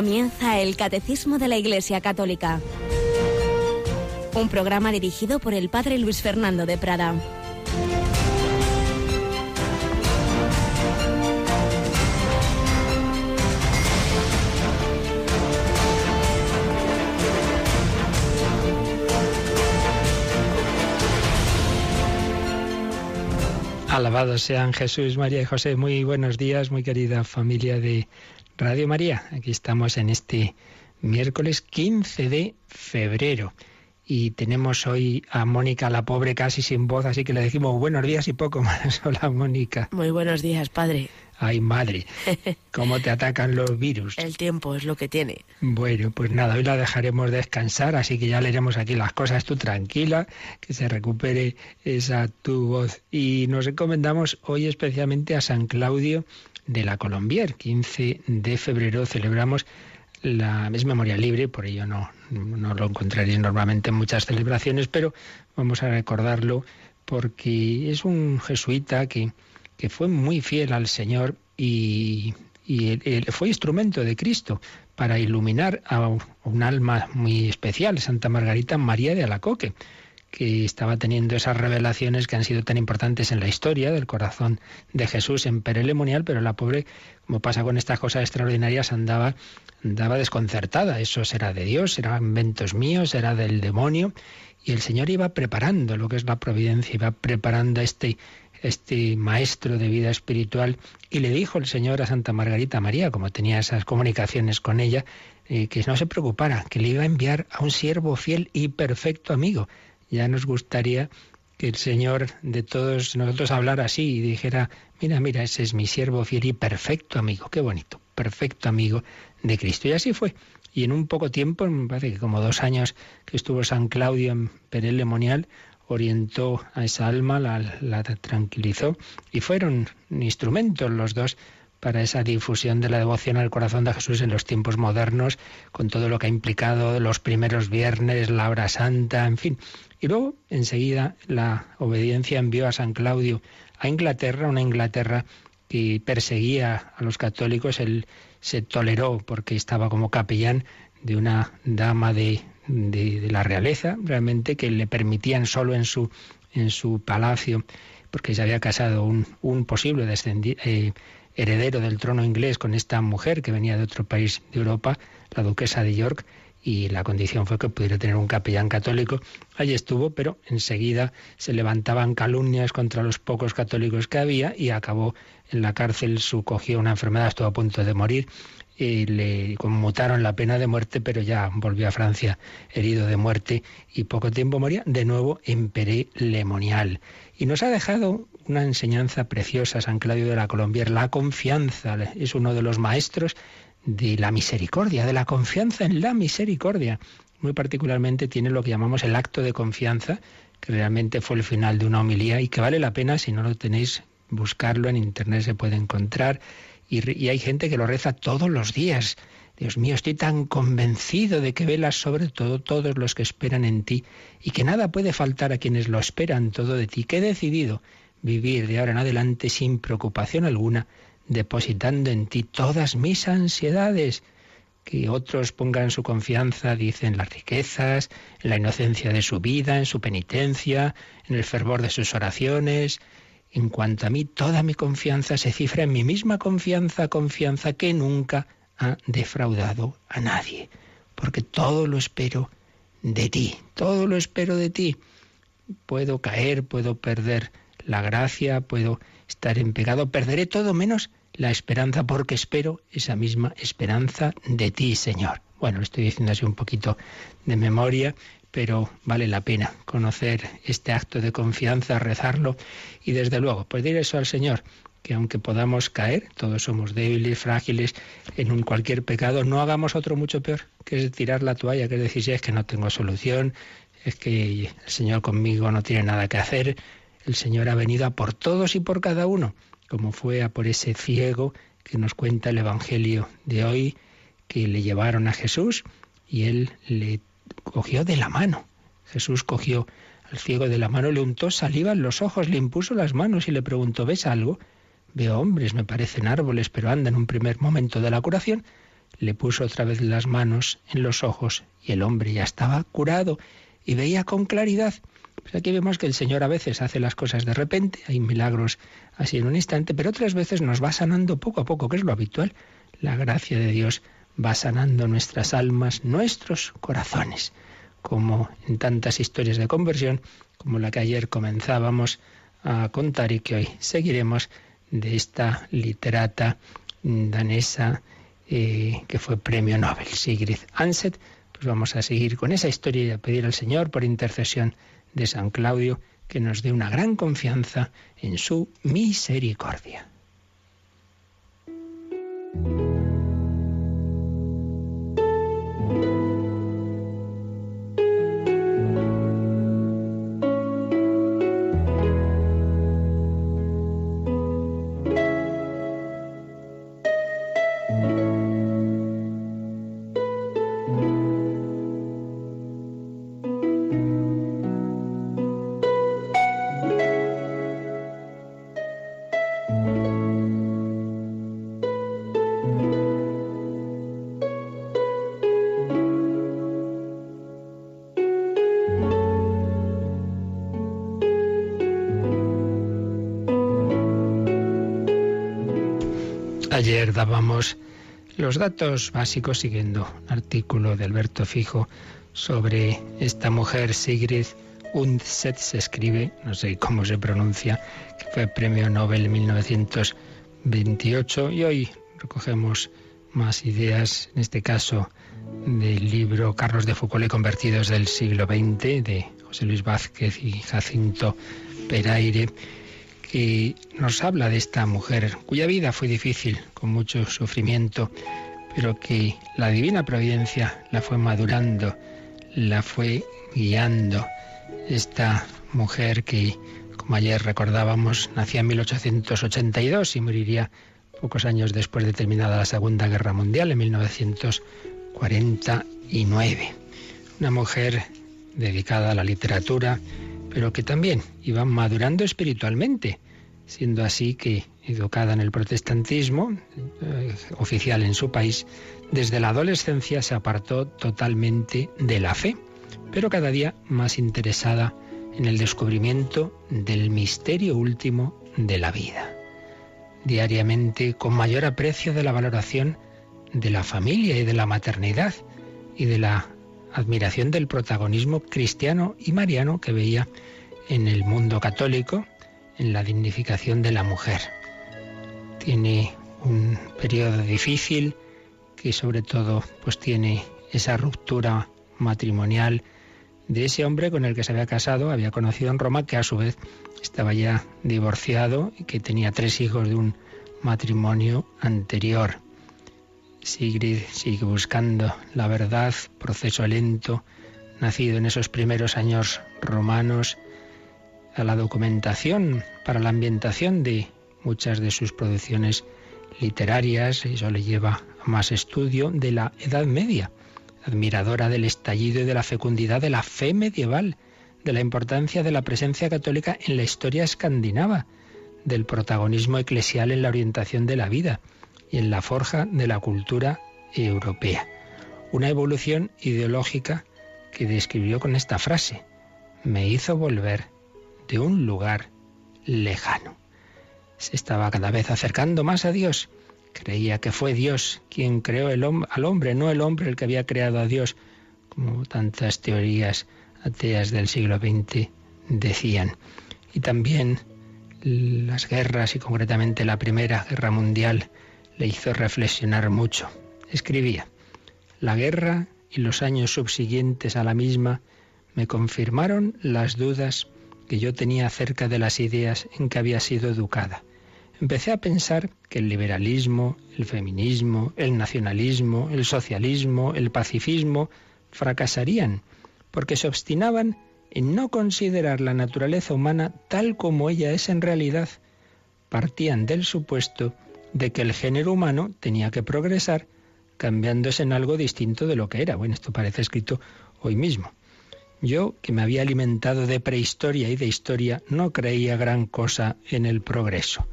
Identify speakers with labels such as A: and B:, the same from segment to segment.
A: Comienza el Catecismo de la Iglesia Católica, un programa dirigido por el Padre Luis Fernando de Prada.
B: Alabados sean Jesús, María y José. Muy buenos días, muy querida familia de Radio María. Aquí estamos en este miércoles 15 de febrero. Y tenemos hoy a Mónica, la pobre, casi sin voz, así que le decimos buenos días y poco más. Hola, Mónica.
C: Muy buenos días, padre.
B: Ay, madre, cómo te atacan los virus.
C: El tiempo es lo que tiene.
B: Bueno, pues nada, hoy la dejaremos descansar, así que ya leeremos aquí las cosas. Tú tranquila, que se recupere esa tu voz. Y nos recomendamos hoy especialmente a San Claudio de la Colombier. 15 de febrero celebramos la es memoria libre, por ello no, no lo encontraría normalmente en muchas celebraciones, pero vamos a recordarlo porque es un jesuita que, que fue muy fiel al Señor y, y fue instrumento de Cristo para iluminar a un alma muy especial, Santa Margarita María de Alacoque que estaba teniendo esas revelaciones que han sido tan importantes en la historia del corazón de Jesús en Perelemonial, pero la pobre, como pasa con estas cosas extraordinarias, andaba, andaba desconcertada. Eso será de Dios, será inventos míos, será del demonio. Y el Señor iba preparando lo que es la providencia, iba preparando a este, este maestro de vida espiritual. Y le dijo el Señor a Santa Margarita María, como tenía esas comunicaciones con ella, eh, que no se preocupara, que le iba a enviar a un siervo fiel y perfecto amigo ya nos gustaría que el Señor de todos nosotros hablara así y dijera, mira, mira, ese es mi siervo fiel y perfecto amigo, qué bonito, perfecto amigo de Cristo. Y así fue. Y en un poco tiempo, me parece que como dos años que estuvo San Claudio en Perel Lemonial, orientó a esa alma, la, la tranquilizó y fueron instrumentos los dos para esa difusión de la devoción al corazón de Jesús en los tiempos modernos, con todo lo que ha implicado los primeros viernes, la hora santa, en fin. Y luego, enseguida, la obediencia envió a San Claudio a Inglaterra, una Inglaterra que perseguía a los católicos. Él se toleró porque estaba como capellán de una dama de, la realeza, realmente, que le permitían solo en su, en su palacio, porque se había casado un, un posible descendiente. Eh, heredero del trono inglés con esta mujer que venía de otro país de Europa, la duquesa de York, y la condición fue que pudiera tener un capellán católico. Allí estuvo, pero enseguida se levantaban calumnias contra los pocos católicos que había y acabó en la cárcel, su cogió una enfermedad, estuvo a punto de morir y le conmutaron la pena de muerte, pero ya volvió a Francia herido de muerte y poco tiempo moría de nuevo en Peré Lemonial. Y nos ha dejado una enseñanza preciosa, San Claudio de la Colombier, la confianza. Es uno de los maestros de la misericordia, de la confianza en la misericordia. Muy particularmente tiene lo que llamamos el acto de confianza, que realmente fue el final de una homilía y que vale la pena, si no lo tenéis, buscarlo en internet se puede encontrar. Y, y hay gente que lo reza todos los días. Dios mío, estoy tan convencido de que velas sobre todo todos los que esperan en ti y que nada puede faltar a quienes lo esperan todo de ti, que he decidido vivir de ahora en adelante sin preocupación alguna, depositando en ti todas mis ansiedades. Que otros pongan su confianza, dicen, en las riquezas, en la inocencia de su vida, en su penitencia, en el fervor de sus oraciones. En cuanto a mí, toda mi confianza se cifra en mi misma confianza, confianza que nunca ha defraudado a nadie. Porque todo lo espero de ti, todo lo espero de ti. Puedo caer, puedo perder la gracia, puedo estar en pecado, perderé todo menos la esperanza porque espero esa misma esperanza de ti, Señor. Bueno, lo estoy diciendo así un poquito de memoria, pero vale la pena conocer este acto de confianza, rezarlo y desde luego, pues dir eso al Señor, que aunque podamos caer, todos somos débiles, frágiles en un cualquier pecado, no hagamos otro mucho peor, que es tirar la toalla, que es decir, si es que no tengo solución, es que el Señor conmigo no tiene nada que hacer, el Señor ha venido a por todos y por cada uno, como fue a por ese ciego que nos cuenta el Evangelio de hoy, que le llevaron a Jesús y él le cogió de la mano. Jesús cogió al ciego de la mano, le untó saliva en los ojos, le impuso las manos y le preguntó, ¿ves algo? Veo hombres, me parecen árboles, pero anda en un primer momento de la curación. le puso otra vez las manos en los ojos y el hombre ya estaba curado y veía con claridad. Pues aquí vemos que el Señor a veces hace las cosas de repente, hay milagros así en un instante, pero otras veces nos va sanando poco a poco, que es lo habitual. La gracia de Dios va sanando nuestras almas, nuestros corazones, como en tantas historias de conversión, como la que ayer comenzábamos a contar y que hoy seguiremos de esta literata danesa eh, que fue premio Nobel, Sigrid Anset. Pues vamos a seguir con esa historia y a pedir al Señor, por intercesión de San Claudio, que nos dé una gran confianza en su misericordia. Dábamos los datos básicos siguiendo un artículo de Alberto Fijo sobre esta mujer Sigrid Undset se escribe, no sé cómo se pronuncia, que fue premio Nobel en 1928 y hoy recogemos más ideas, en este caso del libro Carlos de Foucault y convertidos del siglo XX de José Luis Vázquez y Jacinto Peraire y nos habla de esta mujer cuya vida fue difícil, con mucho sufrimiento, pero que la divina providencia la fue madurando, la fue guiando. Esta mujer que, como ayer recordábamos, nacía en 1882 y moriría pocos años después de terminada la Segunda Guerra Mundial, en 1949. Una mujer dedicada a la literatura, pero que también iba madurando espiritualmente, siendo así que, educada en el protestantismo eh, oficial en su país, desde la adolescencia se apartó totalmente de la fe, pero cada día más interesada en el descubrimiento del misterio último de la vida. Diariamente, con mayor aprecio de la valoración de la familia y de la maternidad y de la admiración del protagonismo cristiano y mariano que veía en el mundo católico, en la dignificación de la mujer. Tiene un periodo difícil que sobre todo pues tiene esa ruptura matrimonial de ese hombre con el que se había casado, había conocido en Roma, que a su vez estaba ya divorciado y que tenía tres hijos de un matrimonio anterior. Sigrid sigue buscando la verdad, proceso lento, nacido en esos primeros años romanos, a la documentación para la ambientación de muchas de sus producciones literarias, eso le lleva a más estudio de la Edad Media, admiradora del estallido y de la fecundidad de la fe medieval, de la importancia de la presencia católica en la historia escandinava, del protagonismo eclesial en la orientación de la vida, y en la forja de la cultura europea. Una evolución ideológica que describió con esta frase, me hizo volver de un lugar lejano. Se estaba cada vez acercando más a Dios. Creía que fue Dios quien creó el al hombre, no el hombre el que había creado a Dios, como tantas teorías ateas del siglo XX decían. Y también las guerras y concretamente la Primera Guerra Mundial le hizo reflexionar mucho. Escribía, la guerra y los años subsiguientes a la misma me confirmaron las dudas que yo tenía acerca de las ideas en que había sido educada. Empecé a pensar que el liberalismo, el feminismo, el nacionalismo, el socialismo, el pacifismo fracasarían, porque se obstinaban en no considerar la naturaleza humana tal como ella es en realidad. Partían del supuesto de que el género humano tenía que progresar cambiándose en algo distinto de lo que era. Bueno, esto parece escrito hoy mismo. Yo, que me había alimentado de prehistoria y de historia, no creía gran cosa en el progreso.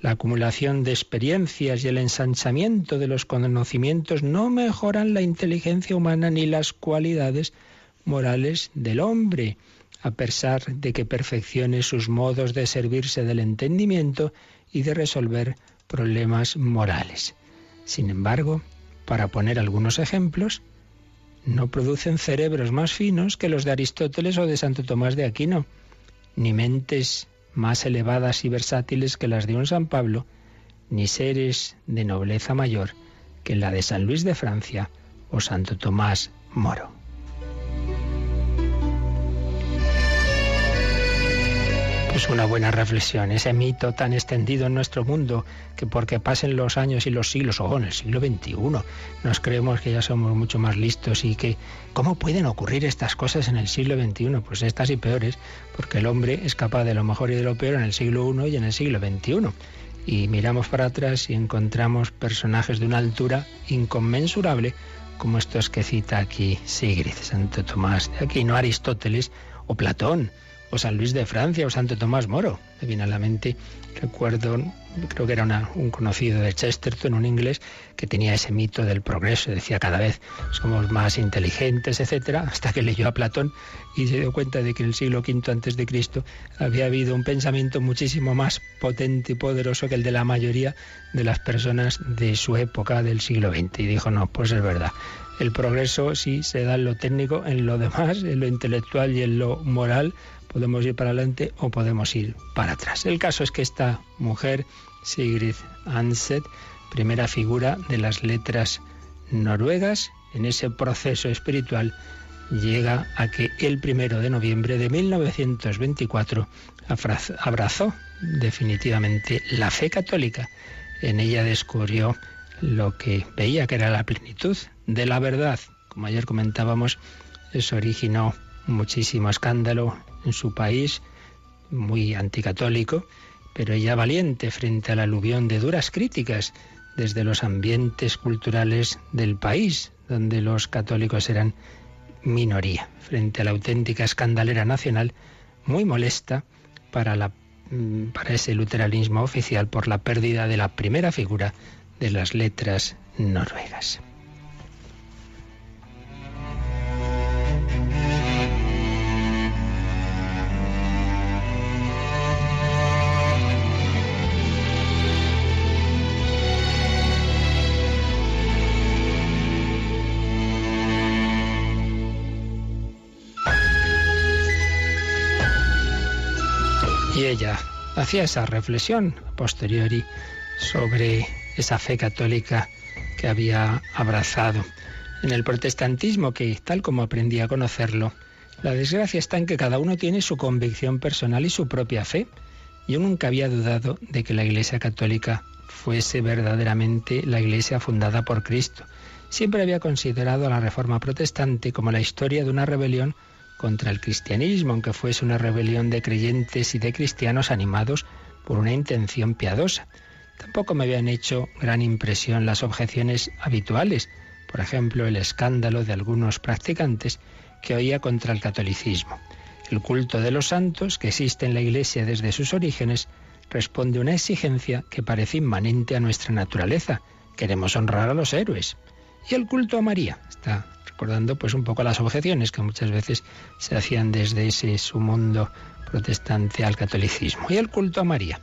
B: La acumulación de experiencias y el ensanchamiento de los conocimientos no mejoran la inteligencia humana ni las cualidades morales del hombre, a pesar de que perfeccione sus modos de servirse del entendimiento y de resolver problemas morales. Sin embargo, para poner algunos ejemplos, no producen cerebros más finos que los de Aristóteles o de Santo Tomás de Aquino, ni mentes más elevadas y versátiles que las de un San Pablo, ni seres de nobleza mayor que la de San Luis de Francia o Santo Tomás Moro. Es una buena reflexión, ese mito tan extendido en nuestro mundo que porque pasen los años y los siglos, o en el siglo XXI, nos creemos que ya somos mucho más listos y que ¿cómo pueden ocurrir estas cosas en el siglo XXI? Pues estas y peores, porque el hombre es capaz de lo mejor y de lo peor en el siglo I y en el siglo XXI. Y miramos para atrás y encontramos personajes de una altura inconmensurable como estos que cita aquí Sigrid, Santo Tomás de Aquino, Aristóteles o Platón o San Luis de Francia o Santo Tomás Moro. Me viene a la mente, recuerdo, creo que era un conocido de Chesterton, un inglés, que tenía ese mito del progreso, decía cada vez somos más inteligentes, etcétera, hasta que leyó a Platón y se dio cuenta de que en el siglo V antes de Cristo había habido un pensamiento muchísimo más potente y poderoso que el de la mayoría de las personas de su época del siglo XX. Y dijo, no, pues es verdad. El progreso sí se da en lo técnico, en lo demás, en lo intelectual y en lo moral, Podemos ir para adelante o podemos ir para atrás. El caso es que esta mujer, Sigrid Anset, primera figura de las letras noruegas, en ese proceso espiritual llega a que el primero de noviembre de 1924 abrazó definitivamente la fe católica. En ella descubrió lo que veía que era la plenitud de la verdad. Como ayer comentábamos, eso originó muchísimo escándalo en su país, muy anticatólico, pero ella valiente frente al aluvión de duras críticas desde los ambientes culturales del país, donde los católicos eran minoría, frente a la auténtica escandalera nacional, muy molesta para, la, mm, para ese luteranismo oficial por la pérdida de la primera figura de las letras noruegas. Ella hacía esa reflexión a posteriori sobre esa fe católica que había abrazado. En el protestantismo, que tal como aprendí a conocerlo, la desgracia está en que cada uno tiene su convicción personal y su propia fe. Yo nunca había dudado de que la Iglesia católica fuese verdaderamente la Iglesia fundada por Cristo. Siempre había considerado la Reforma protestante como la historia de una rebelión contra el cristianismo, aunque fuese una rebelión de creyentes y de cristianos animados por una intención piadosa. Tampoco me habían hecho gran impresión las objeciones habituales, por ejemplo, el escándalo de algunos practicantes que oía contra el catolicismo. El culto de los santos, que existe en la Iglesia desde sus orígenes, responde a una exigencia que parece inmanente a nuestra naturaleza. Queremos honrar a los héroes. Y el culto a María está recordando pues un poco las objeciones que muchas veces se hacían desde ese su mundo protestante al catolicismo. Y el culto a María.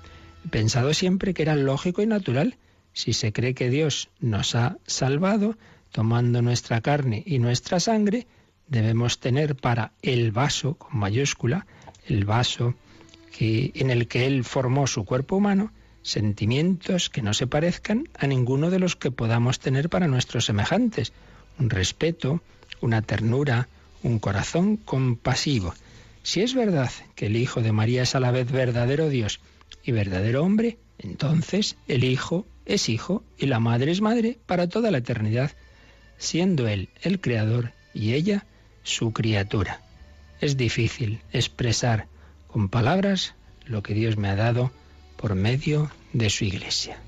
B: Pensado siempre que era lógico y natural. Si se cree que Dios nos ha salvado, tomando nuestra carne y nuestra sangre, debemos tener para el vaso, con mayúscula, el vaso que, en el que Él formó su cuerpo humano, sentimientos que no se parezcan a ninguno de los que podamos tener para nuestros semejantes, un respeto, una ternura, un corazón compasivo. Si es verdad que el Hijo de María es a la vez verdadero Dios y verdadero hombre, entonces el Hijo es Hijo y la Madre es Madre para toda la eternidad, siendo Él el Creador y ella su criatura. Es difícil expresar con palabras lo que Dios me ha dado por medio de su Iglesia.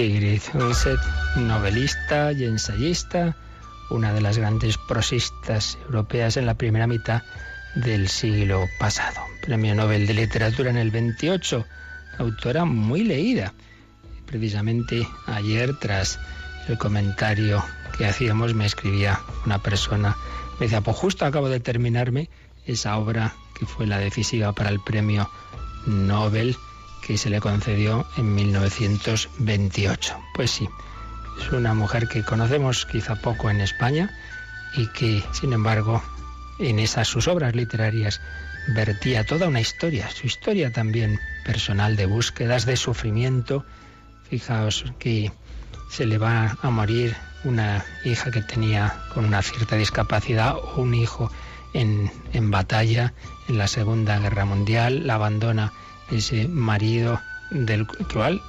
B: Sigrid Undset, novelista y ensayista, una de las grandes prosistas europeas en la primera mitad del siglo pasado. Premio Nobel de Literatura en el 28, autora muy leída. Precisamente ayer, tras el comentario que hacíamos, me escribía una persona, me decía, pues justo acabo de terminarme esa obra que fue la decisiva para el premio Nobel que se le concedió en 1928. Pues sí, es una mujer que conocemos quizá poco en España y que, sin embargo, en esas sus obras literarias vertía toda una historia, su historia también personal de búsquedas, de sufrimiento. Fijaos que se le va a morir una hija que tenía con una cierta discapacidad o un hijo en, en batalla en la Segunda Guerra Mundial, la abandona ese marido del cual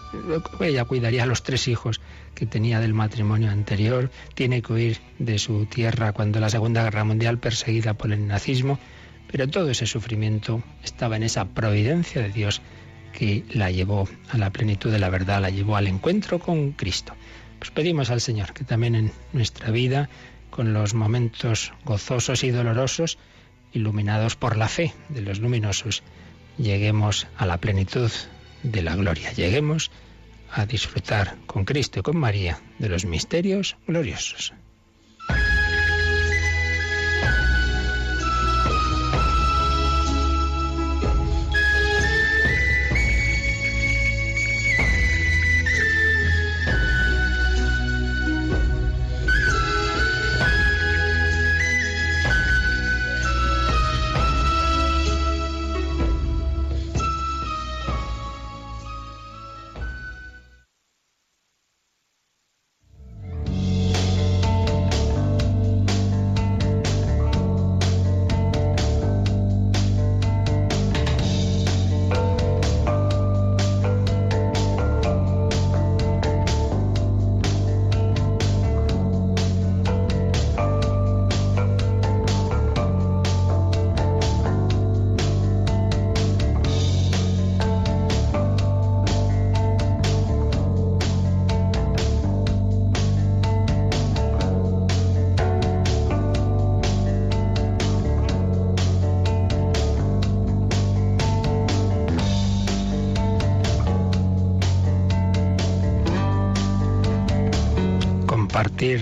B: ella cuidaría a los tres hijos que tenía del matrimonio anterior, tiene que huir de su tierra cuando la Segunda Guerra Mundial perseguida por el nazismo, pero todo ese sufrimiento estaba en esa providencia de Dios que la llevó a la plenitud de la verdad, la llevó al encuentro con Cristo. Pues pedimos al Señor que también en nuestra vida, con los momentos gozosos y dolorosos, iluminados por la fe de los luminosos, lleguemos a la plenitud de la gloria, lleguemos a disfrutar con Cristo y con María de los misterios gloriosos.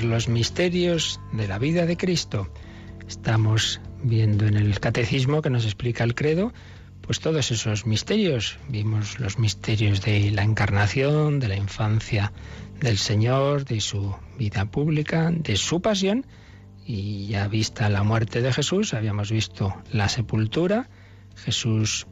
B: Los misterios de la vida de Cristo. Estamos viendo en el catecismo que nos explica el credo, pues todos esos misterios. Vimos los misterios de la encarnación, de la infancia del Señor, de su vida pública, de su pasión. Y ya vista la muerte de Jesús, habíamos visto la sepultura. Jesús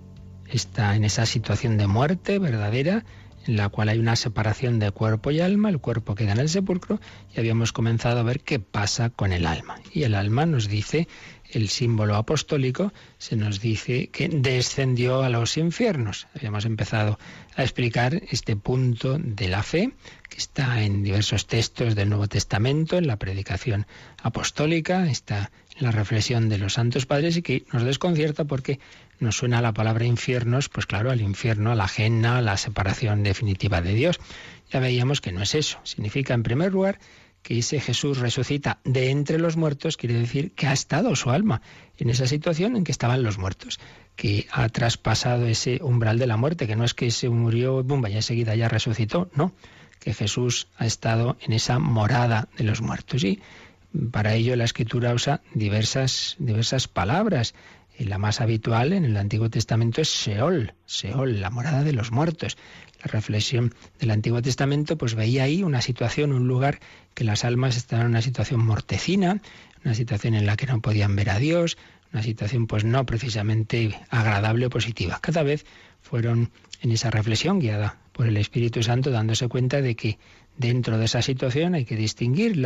B: está en esa situación de muerte verdadera en la cual hay una separación de cuerpo y alma, el cuerpo queda en el sepulcro y habíamos comenzado a ver qué pasa con el alma. Y el alma nos dice, el símbolo apostólico, se nos dice que descendió a los infiernos. Habíamos empezado a explicar este punto de la fe que está en diversos textos del Nuevo Testamento, en la predicación apostólica, está en la reflexión de los santos padres y que nos desconcierta porque nos suena la palabra infiernos, pues claro, al infierno, a la ajena, a la separación definitiva de Dios. Ya veíamos que no es eso. Significa, en primer lugar, que ese Jesús resucita de entre los muertos, quiere decir que ha estado su alma en esa situación en que estaban los muertos, que ha traspasado ese umbral de la muerte, que no es que se murió, bomba, ya enseguida ya resucitó, no, que Jesús ha estado en esa morada de los muertos. Y para ello la escritura usa diversas, diversas palabras la más habitual en el Antiguo Testamento es Seol, Seol, la morada de los muertos. La reflexión del Antiguo Testamento pues veía ahí una situación, un lugar que las almas estaban en una situación mortecina, una situación en la que no podían ver a Dios, una situación pues no precisamente agradable o positiva. Cada vez fueron en esa reflexión guiada por el Espíritu Santo dándose cuenta de que dentro de esa situación hay que distinguir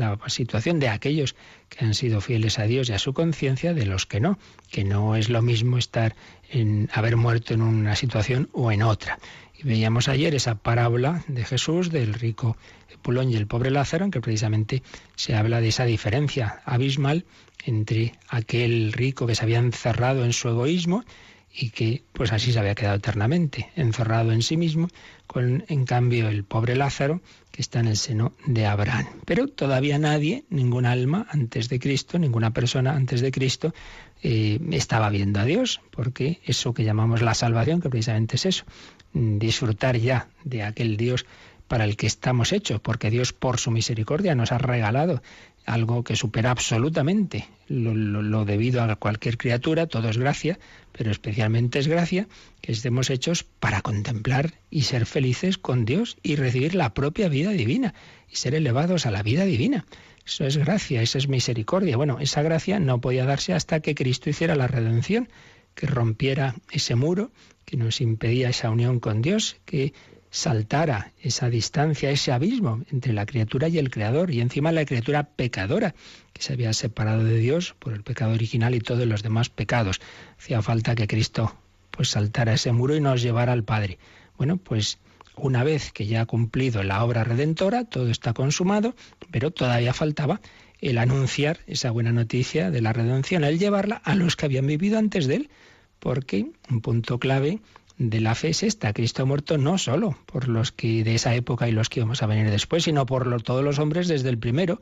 B: la, situación de aquellos que han sido fieles a Dios y a su conciencia de los que no, que no es lo mismo estar en haber muerto en una situación o en otra. Y veíamos ayer esa parábola de Jesús del rico Pulón y el pobre Lázaro, en que precisamente se habla de esa diferencia abismal entre aquel rico que se había encerrado en su egoísmo y que pues así se había quedado eternamente, encerrado en sí mismo, con en cambio el pobre Lázaro que está en el seno de Abraham. Pero todavía nadie, ningún alma antes de Cristo, ninguna persona antes de Cristo, eh, estaba viendo a Dios, porque eso que llamamos la salvación, que precisamente es eso, disfrutar ya de aquel Dios para el que estamos hechos, porque Dios por su misericordia nos ha regalado algo que supera absolutamente lo, debido a cualquier criatura, todo es gracia, pero especialmente es gracia que estemos hechos para contemplar y ser felices con Dios y recibir la propia vida divina y ser elevados a la vida divina. Eso es gracia, esa es misericordia. Bueno, esa gracia no podía darse hasta que Cristo hiciera la redención, que rompiera ese muro que nos impedía esa unión con Dios, que saltara esa distancia, ese abismo entre la criatura y el Creador, y encima la criatura pecadora, que se había separado de Dios por el pecado original y todos los demás pecados. Hacía falta que Cristo pues saltara ese muro y nos llevara al Padre. Bueno, pues una vez que ya ha cumplido la obra redentora, todo está consumado, pero todavía faltaba el anunciar esa buena noticia de la redención, el llevarla a los que habían vivido antes de él, porque un punto clave de la fe es esta. Cristo muerto no solo por los que de esa época y los que vamos a venir después, sino por todos los hombres desde el primero,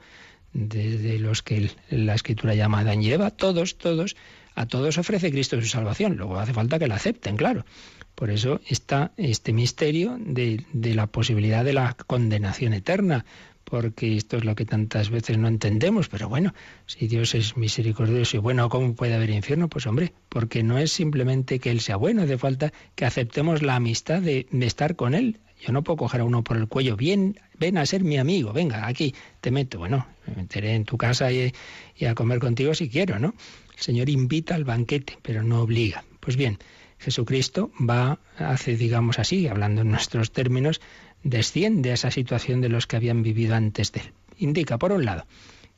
B: desde los que la escritura llama Adán y Eva, todos, todos, a todos ofrece Cristo su salvación. Luego hace falta que la acepten, claro. Por eso está este misterio de la posibilidad de la condenación eterna, porque esto es lo que tantas veces no entendemos, pero bueno, si Dios es misericordioso y bueno, ¿cómo puede haber infierno? Pues hombre, porque no es simplemente que Él sea bueno, hace falta que aceptemos la amistad de, estar con Él. Yo no puedo coger a uno por el cuello, bien, ven a ser mi amigo, venga, aquí te meto. Bueno, me meteré en tu casa y, y a comer contigo si quiero, ¿no? El Señor invita al banquete, pero no obliga. Pues bien, Jesucristo va, hace, digamos así, hablando en nuestros términos, desciende a esa situación de los que habían vivido antes de él. Indica, por un lado,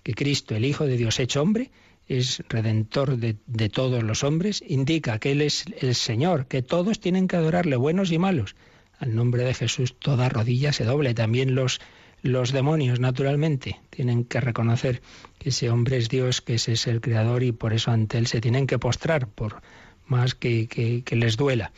B: que Cristo, el Hijo de Dios hecho hombre, es redentor de, todos los hombres, indica que Él es el Señor, que todos tienen que adorarle, buenos y malos. Al nombre de Jesús toda rodilla se doble, también los, los demonios, naturalmente, tienen que reconocer que ese hombre es Dios, que ese es el Creador y por eso ante Él se tienen que postrar, por más que, que les duela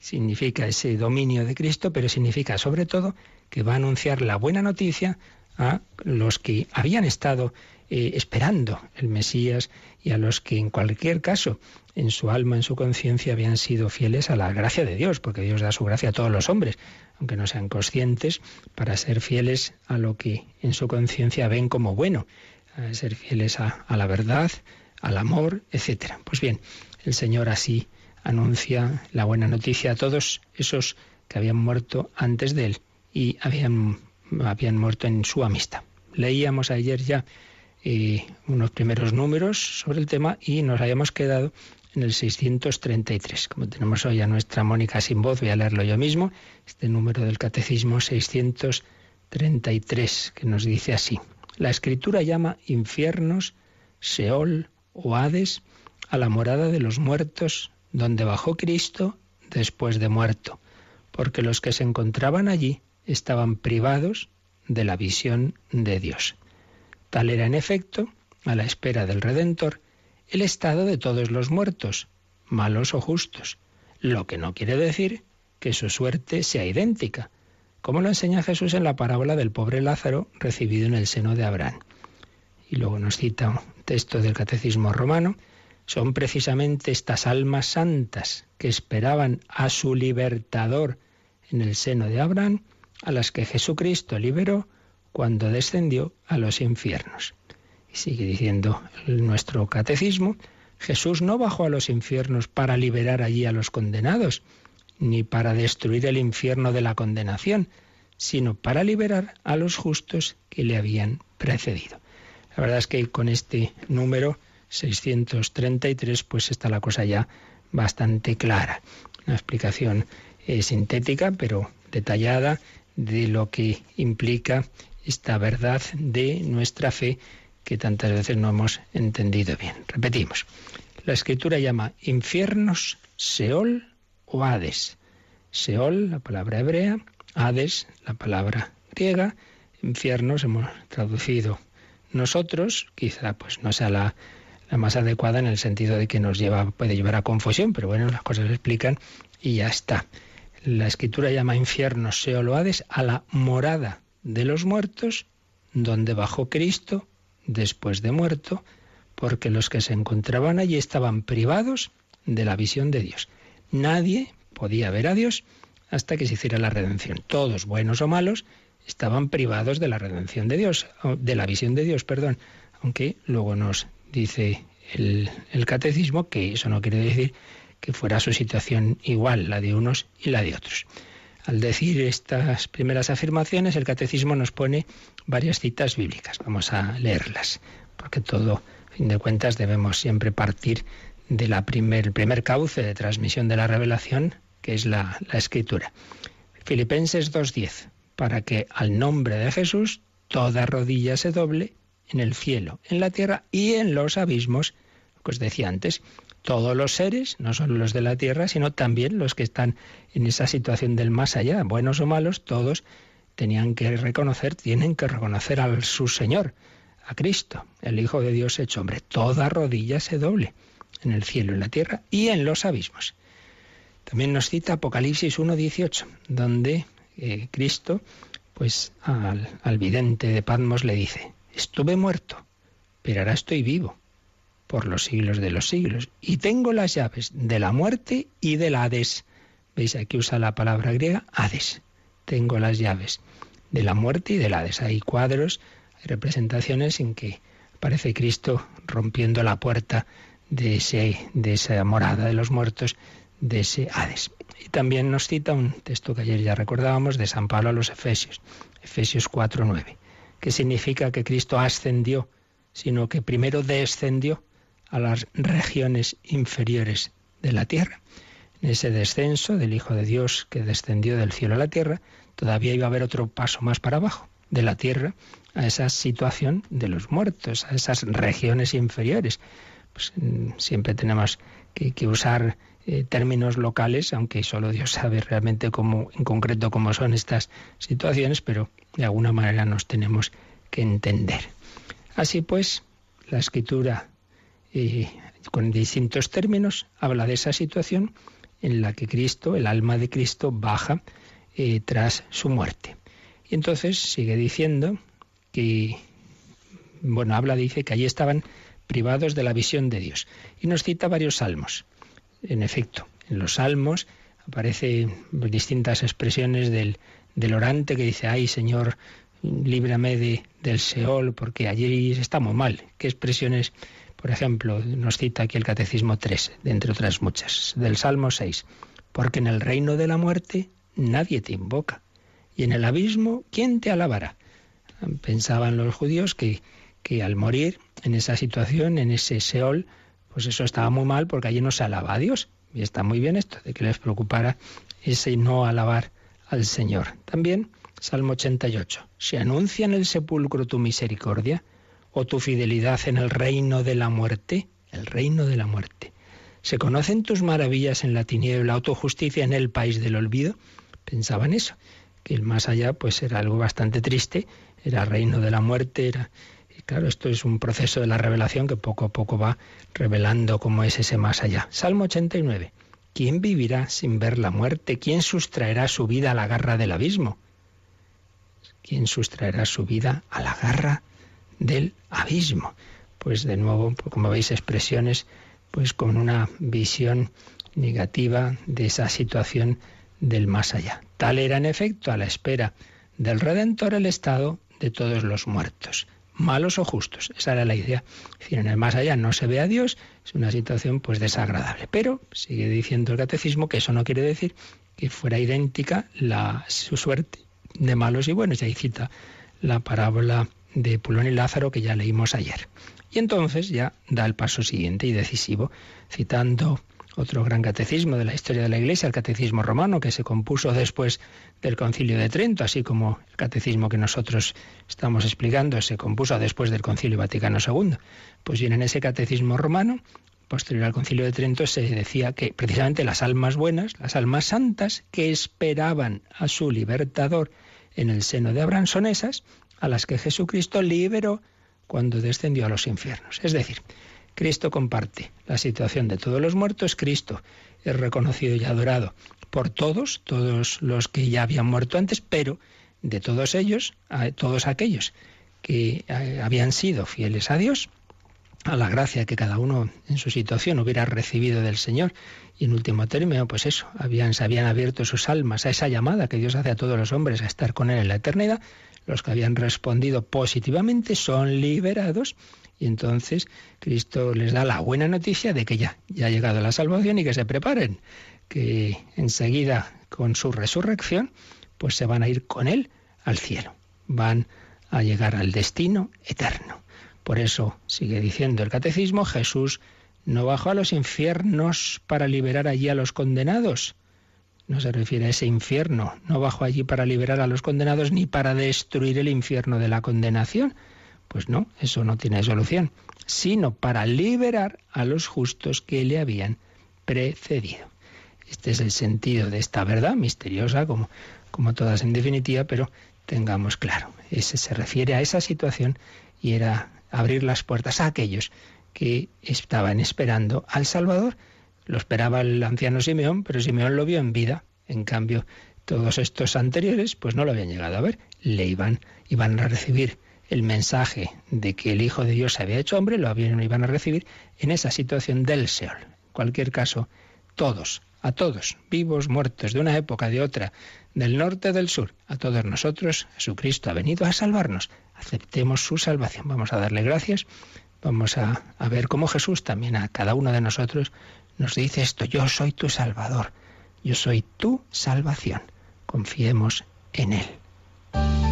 B: significa ese dominio de Cristo, pero significa sobre todo que va a anunciar la buena noticia a los que habían estado eh, esperando el Mesías y a los que en cualquier caso en su alma, en su conciencia habían sido fieles a la gracia de Dios, porque Dios da su gracia a todos los hombres, aunque no sean conscientes, para ser fieles a lo que en su conciencia ven como bueno, a ser fieles a, a la verdad, al amor, etc. Pues bien, el Señor así anuncia la buena noticia a todos esos que habían muerto antes de él y habían, habían muerto en su amistad. Leíamos ayer ya eh, unos primeros números sobre el tema y nos habíamos quedado en el 633. Como tenemos hoy a nuestra Mónica sin voz, voy a leerlo yo mismo, este número del Catecismo 633, que nos dice así. La escritura llama infiernos, Seol o Hades a la morada de los muertos donde bajó Cristo después de muerto, porque los que se encontraban allí estaban privados de la visión de Dios. Tal era en efecto, a la espera del Redentor, el estado de todos los muertos, malos o justos, lo que no quiere decir que su suerte sea idéntica, como lo enseña Jesús en la parábola del pobre Lázaro recibido en el seno de Abraham. Y luego nos cita un texto del Catecismo romano, son precisamente estas almas santas que esperaban a su libertador en el seno de Abraham, a las que Jesucristo liberó cuando descendió a los infiernos. Y sigue diciendo nuestro catecismo, Jesús no bajó a los infiernos para liberar allí a los condenados, ni para destruir el infierno de la condenación, sino para liberar a los justos que le habían precedido. La verdad es que con este número 633, pues está la cosa ya bastante clara. Una explicación eh, sintética, pero detallada, de lo que implica esta verdad de nuestra fe que tantas veces no hemos entendido bien. Repetimos. La escritura llama infiernos Seol o Hades. Seol, la palabra hebrea, Hades, la palabra griega, infiernos hemos traducido nosotros, quizá pues no sea la la más adecuada en el sentido de que nos lleva, puede llevar a confusión, pero bueno, las cosas se explican y ya está. La escritura llama infierno, Seol Hades a la morada de los muertos, donde bajó Cristo después de muerto, porque los que se encontraban allí estaban privados de la visión de Dios. Nadie podía ver a Dios hasta que se hiciera la redención. Todos, buenos o malos, estaban privados de la redención de Dios, de la visión de Dios, perdón, aunque luego nos dice el, catecismo que eso no quiere decir que fuera su situación igual, la de unos y la de otros. Al decir estas primeras afirmaciones, el catecismo nos pone varias citas bíblicas. Vamos a leerlas, porque todo, a fin de cuentas, debemos siempre partir de la primer, primer cauce de transmisión de la revelación, que es la escritura. Filipenses 2.10, para que al nombre de Jesús toda rodilla se doble en el cielo, en la tierra y en los abismos, lo que os decía antes, todos los seres, no solo los de la tierra, sino también los que están en esa situación del más allá, buenos o malos, todos tenían que reconocer, tienen que reconocer al su Señor, a Cristo, el Hijo de Dios hecho hombre. Toda rodilla se doble en el cielo, en la tierra y en los abismos. También nos cita Apocalipsis 1.18, donde eh, Cristo, pues al, al vidente de Patmos le dice, estuve muerto, pero ahora estoy vivo por los siglos de los siglos. Y tengo las llaves de la muerte y del Hades. ¿Veis? Aquí usa la palabra griega Hades. Tengo las llaves de la muerte y del Hades. Hay cuadros, hay representaciones en que aparece Cristo rompiendo la puerta de, ese, de esa morada de los muertos, de ese Hades. Y también nos cita un texto que ayer ya recordábamos de San Pablo a los Efesios, Efesios 4.9, que significa que Cristo ascendió, sino que primero descendió a las regiones inferiores de la tierra. En ese descenso del Hijo de Dios que descendió del cielo a la tierra, todavía iba a haber otro paso más para abajo, de la tierra a esa situación de los muertos, a esas regiones inferiores. Pues, mm, siempre tenemos que, usar eh, términos locales, aunque solo Dios sabe realmente cómo, en concreto cómo son estas situaciones, pero de alguna manera nos tenemos que entender. Así pues, la escritura y con distintos términos, habla de esa situación en la que Cristo, el alma de Cristo, baja eh, tras su muerte. Y entonces sigue diciendo que, bueno, habla, dice que allí estaban privados de la visión de Dios. Y nos cita varios salmos. En efecto, en los salmos aparecen distintas expresiones del, del orante que dice, ay Señor, líbrame de, del Seol, porque allí estamos mal. ¿Qué expresiones por ejemplo, nos cita aquí el Catecismo 3, entre otras muchas, del Salmo 6. Porque en el reino de la muerte nadie te invoca. Y en el abismo, ¿quién te alabará? Pensaban los judíos que, que al morir en esa situación, en ese Seol, pues eso estaba muy mal porque allí no se alaba a Dios. Y está muy bien esto, de que les preocupara ese no alabar al Señor. También, Salmo 88. Se anuncia en el sepulcro tu misericordia, o tu fidelidad en el reino de la muerte, el reino de la muerte. ¿Se conocen tus maravillas en la tiniebla o tu justicia en el país del olvido? Pensaban eso, que el más allá pues era algo bastante triste, era reino de la muerte, era claro, esto es un proceso de la revelación que poco a poco va revelando cómo es ese más allá. Salmo 89. ¿Quién vivirá sin ver la muerte? ¿Quién sustraerá su vida a la garra del abismo? ¿Quién sustraerá su vida a la garra del abismo. Pues de nuevo, pues como veis, expresiones pues con una visión negativa de esa situación del más allá. Tal era en efecto a la espera del Redentor el estado de todos los muertos, malos o justos. Esa era la idea. Es en el más allá no se ve a Dios, es una situación pues desagradable. Pero sigue diciendo el catecismo que eso no quiere decir que fuera idéntica la, su suerte de malos y buenos. Y ahí cita la parábola de Pulón y Lázaro que ya leímos ayer. Y entonces ya da el paso siguiente y decisivo, citando otro gran catecismo de la historia de la Iglesia, el catecismo romano, que se compuso después del concilio de Trento, así como el catecismo que nosotros estamos explicando se compuso después del concilio Vaticano II. Pues bien, en ese catecismo romano, posterior al concilio de Trento, se decía que precisamente las almas buenas, las almas santas, que esperaban a su libertador en el seno de Abraham, son esas a las que Jesucristo liberó cuando descendió a los infiernos. Es decir, Cristo comparte la situación de todos los muertos. Cristo es reconocido y adorado por todos, todos los que ya habían muerto antes, pero de todos ellos, todos aquellos que eh, habían sido fieles a Dios, a la gracia que cada uno en su situación hubiera recibido del Señor. Y en último término, pues eso, habían, se habían abierto sus almas a esa llamada que Dios hace a todos los hombres a estar con Él en la eternidad. Los que habían respondido positivamente son liberados y entonces Cristo les da la buena noticia de que ya, ya ha llegado la salvación y que se preparen, que enseguida con su resurrección, pues se van a ir con Él al cielo, van a llegar al destino eterno. Por eso, sigue diciendo el catecismo, Jesús no bajó a los infiernos para liberar allí a los condenados. No se refiere a ese infierno, no bajó allí para liberar a los condenados ni para destruir el infierno de la condenación. Pues no, eso no tiene solución, sino para liberar a los justos que le habían precedido. Este es el sentido de esta verdad misteriosa, como, como todas en definitiva, pero tengamos claro, ese se refiere a esa situación y era abrir las puertas a aquellos que estaban esperando al Salvador. Lo esperaba el anciano Simeón, pero Simeón lo vio en vida. En cambio, todos estos anteriores, pues no lo habían llegado a ver. Le iban, iban a recibir el mensaje de que el Hijo de Dios se había hecho hombre, lo habían, iban a recibir en esa situación del Seol. En cualquier caso, todos, a todos, vivos, muertos, de una época, de otra, del norte, del sur, a todos nosotros, Jesucristo ha venido a salvarnos. Aceptemos su salvación. Vamos a darle gracias. Vamos a, a ver cómo Jesús también a cada uno de nosotros nos dice esto, yo soy tu Salvador, yo soy tu salvación. Confiemos en Él.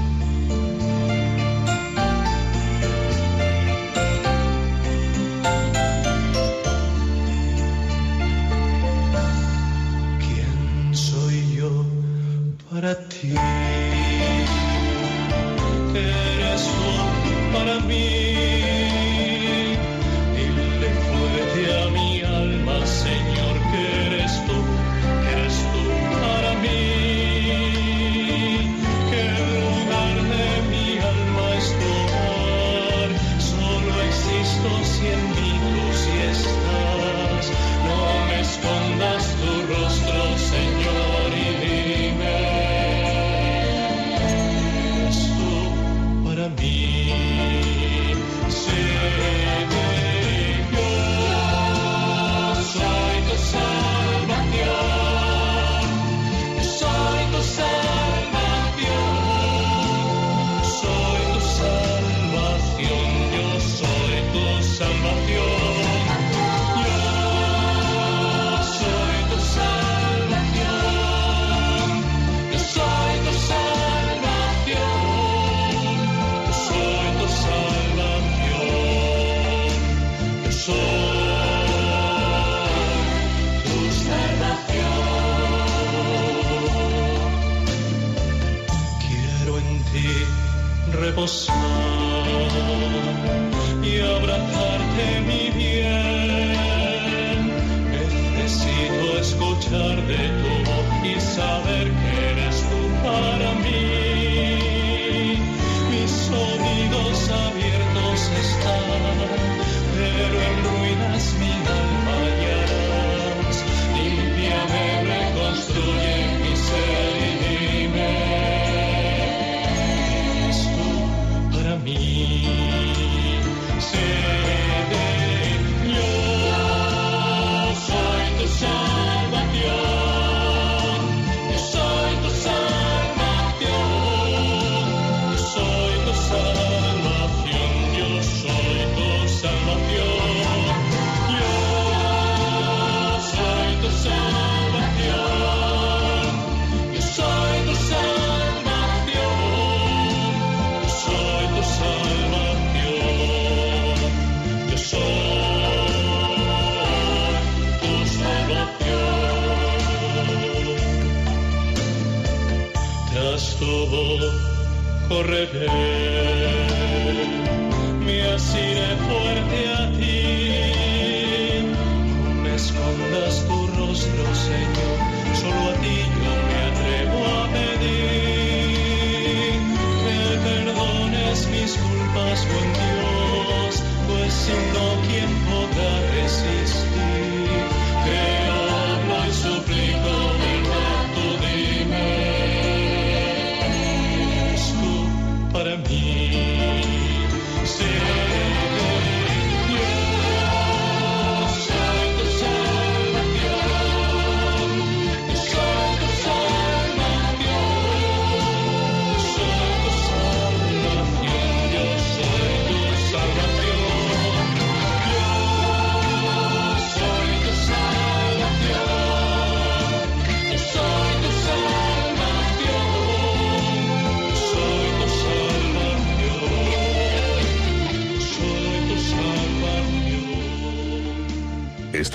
D: in me.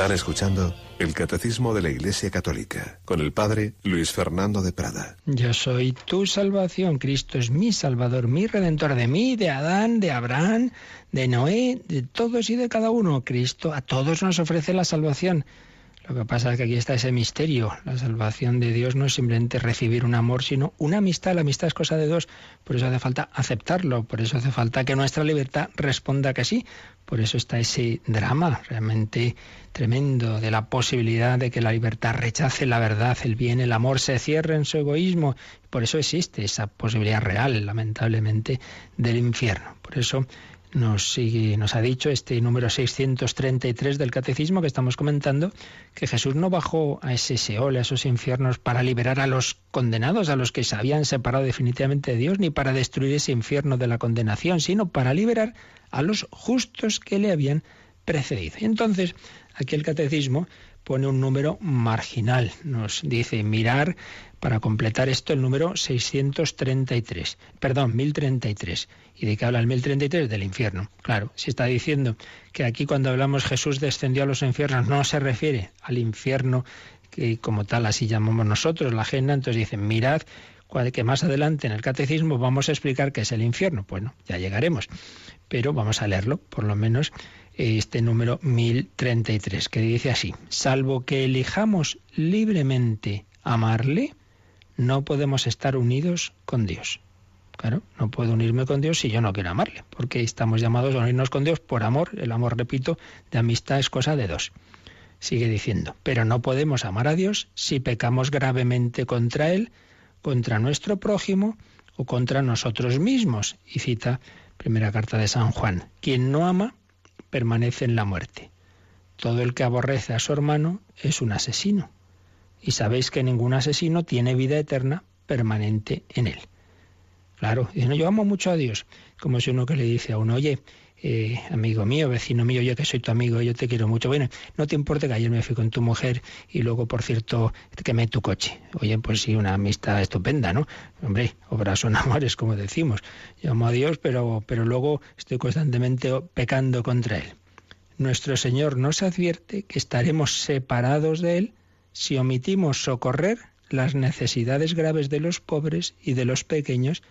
E: Están escuchando el Catecismo de la Iglesia Católica con el Padre Luis Fernando de Prada.
B: Yo soy tu salvación, Cristo es mi Salvador, mi Redentor de mí, de Adán, de Abraham, de Noé, de todos y de cada uno. Cristo a todos nos ofrece la salvación. Lo que pasa es que aquí está ese misterio. La salvación de Dios no es simplemente recibir un amor, sino una amistad. La amistad es cosa de dos. Por eso hace falta aceptarlo. Por eso hace falta que nuestra libertad responda que sí. Por eso está ese drama realmente tremendo de la posibilidad de que la libertad rechace la verdad, el bien, el amor, se cierre en su egoísmo. Por eso existe esa posibilidad real, lamentablemente, del infierno. Por eso nos, sigue, nos ha dicho este número 633 del Catecismo que estamos comentando, que Jesús no bajó a ese Seol, a esos infiernos, para liberar a los condenados, a los que se habían separado definitivamente de Dios, ni para destruir ese infierno de la condenación, sino para liberar a los justos que le habían precedido. Y entonces, aquí el Catecismo pone un número marginal. Nos dice mirar para completar esto el número 633, perdón, 1033. ¿Y de qué habla el 1033? Del infierno. Claro, si está diciendo que aquí cuando hablamos Jesús descendió a los infiernos no se refiere al infierno que como tal así llamamos nosotros, la agenda, entonces dicen, mirad que más adelante en el catecismo vamos a explicar qué es el infierno. Bueno, ya llegaremos, pero vamos a leerlo, por lo menos este número 1033, que dice así, salvo que elijamos libremente amarle, no podemos estar unidos con Dios. Claro, no puedo unirme con Dios si yo no quiero amarle, porque estamos llamados a unirnos con Dios por amor. El amor, repito, de amistad es cosa de dos. Sigue diciendo, pero no podemos amar a Dios si pecamos gravemente contra Él, contra nuestro prójimo o contra nosotros mismos. Y cita primera carta de San Juan, quien no ama permanece en la muerte. Todo el que aborrece a su hermano es un asesino. Y sabéis que ningún asesino tiene vida eterna permanente en él. Claro, yo amo mucho a Dios, como si uno que le dice a uno, oye, eh, amigo mío, vecino mío, yo que soy tu amigo, yo te quiero mucho. Bueno, no te importa que ayer me fui con tu mujer y luego, por cierto, quemé tu coche. Oye, pues sí, una amistad estupenda, ¿no? Hombre, obras son amores, como decimos. Yo amo a Dios, pero, pero luego estoy constantemente pecando contra Él. Nuestro Señor nos advierte que estaremos separados de Él si omitimos socorrer las necesidades graves de los pobres y de los pequeños,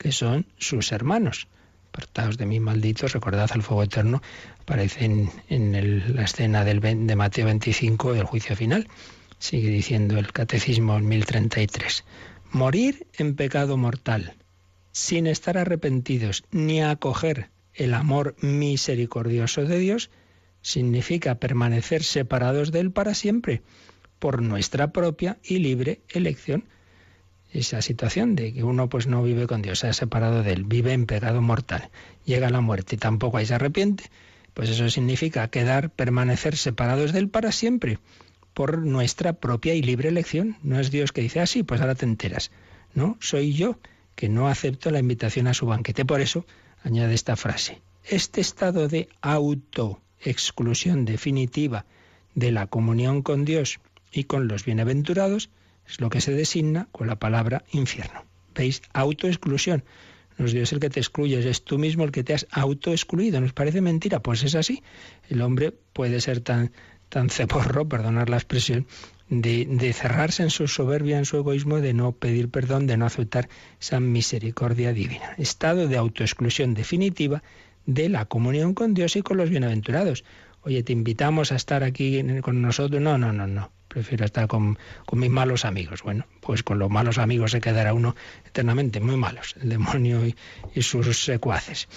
B: que son sus hermanos. Apartados de mí, malditos, recordad al fuego eterno, aparece en, la escena del, de Mateo 25 del juicio final. Sigue diciendo el Catecismo 1033. Morir en pecado mortal, sin estar arrepentidos ni acoger el amor misericordioso de Dios, significa permanecer separados de Él para siempre, por nuestra propia y libre elección esa situación de que uno pues no vive con Dios, se ha separado de él, vive en pecado mortal, llega la muerte y tampoco ahí se arrepiente, pues eso significa quedar, permanecer separados de él para siempre, por nuestra propia y libre elección. No es Dios que dice, ah, sí, pues ahora te enteras. No, soy yo que no acepto la invitación a su banquete. Por eso añade esta frase. Este estado de autoexclusión definitiva de la comunión con Dios y con los bienaventurados es lo que se designa con la palabra infierno. ¿Veis? Autoexclusión. No es Dios el que te excluye, es tú mismo el que te has autoexcluido. ¿Nos parece mentira? Pues es así. El hombre puede ser tan, tan ceporro, perdonar la expresión, de, de, cerrarse en su soberbia, en su egoísmo, de no pedir perdón, de no aceptar esa misericordia divina. Estado de autoexclusión definitiva de la comunión con Dios y con los bienaventurados. Oye, te invitamos a estar aquí con nosotros. No, no, no, no prefiero estar con, mis malos amigos. Bueno, pues con los malos amigos se quedará uno eternamente, muy malos, el demonio y, sus secuaces.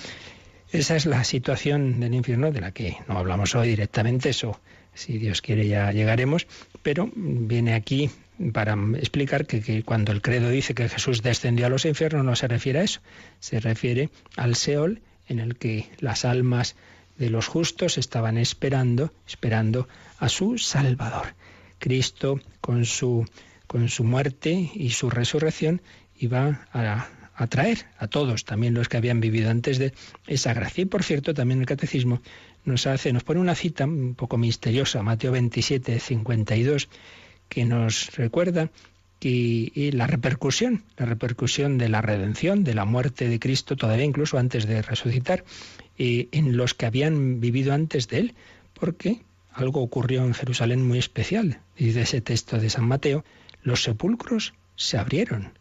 B: Esa es la situación del infierno de la que no hablamos hoy directamente, eso si Dios quiere ya llegaremos, pero viene aquí para explicar que, que, cuando el credo dice que Jesús descendió a los infiernos no se refiere a eso, se refiere al Seol en el que las almas de los justos estaban esperando, esperando a su Salvador. Cristo con su con su muerte y su resurrección iba a, a traer a todos, también los que habían vivido antes de esa gracia. Y por cierto, también el catecismo nos hace, nos pone una cita un poco misteriosa, Mateo 27, 52, que nos recuerda que la repercusión, la repercusión de la redención, de la muerte de Cristo, todavía incluso antes de resucitar, eh, en los que habían vivido antes de él, porque algo ocurrió en Jerusalén muy especial. Dice ese texto de San Mateo, los sepulcros se abrieron.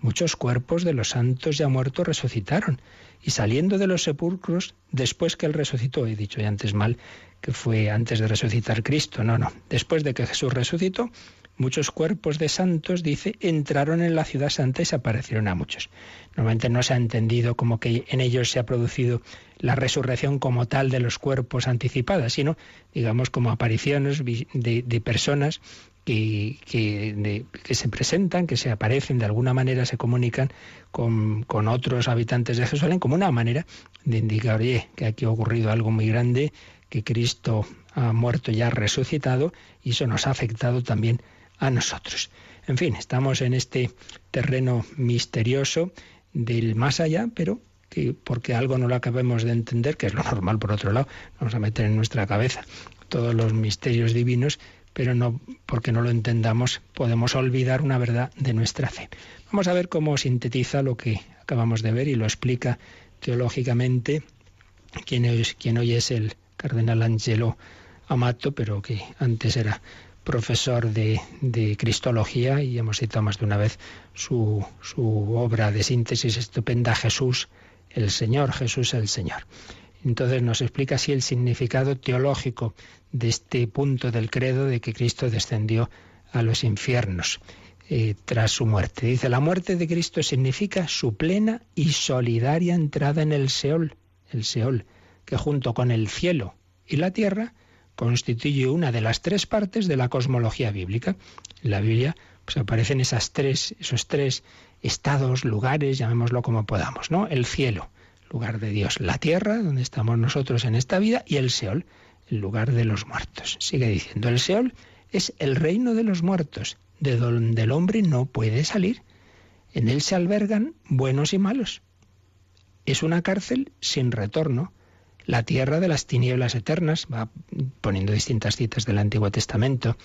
B: Muchos cuerpos de los santos ya muertos resucitaron, y saliendo de los sepulcros, después que él resucitó, he dicho ya antes mal que fue antes de resucitar Cristo, no, no, después de que Jesús resucitó, muchos cuerpos de santos, dice, entraron en la ciudad santa y se aparecieron a muchos. Normalmente no se ha entendido como que en ellos se ha producido la resurrección como tal de los cuerpos anticipadas, sino, digamos, como apariciones de, personas que, que, que, se presentan, que se aparecen, de alguna manera se comunican con, con, otros habitantes de Jerusalén, como una manera de indicar, oye, que aquí ha ocurrido algo muy grande, que Cristo ha muerto y ha resucitado, y eso nos ha afectado también a nosotros. En fin, estamos en este terreno misterioso del más allá, pero que porque algo no lo acabemos de entender, que es lo normal por otro lado, vamos a meter en nuestra cabeza todos los misterios divinos, pero no porque no lo entendamos podemos olvidar una verdad de nuestra fe. Vamos a ver cómo sintetiza lo que acabamos de ver y lo explica teológicamente quien, es, quien hoy es el cardenal Angelo Amato, pero que antes era profesor de, de, Cristología y hemos citado más de una vez su, su obra de síntesis estupenda, Jesús el Señor, Jesús el Señor. Entonces nos explica así el significado teológico de este punto del credo de que Cristo descendió a los infiernos eh, tras su muerte. Dice, la muerte de Cristo significa su plena y solidaria entrada en el Seol, el Seol, que junto con el cielo y la tierra constituye una de las tres partes de la cosmología bíblica. En la Biblia pues aparecen esas tres, esos tres estados, lugares, llamémoslo como podamos, ¿no? El cielo, lugar de Dios, la tierra, donde estamos nosotros en esta vida, y el Seol, el lugar de los muertos. Sigue diciendo, el Seol es el reino de los muertos, de donde el hombre no puede salir. En él se albergan buenos y malos. Es una cárcel sin retorno, la tierra de las tinieblas eternas, va poniendo distintas citas del Antiguo Testamento,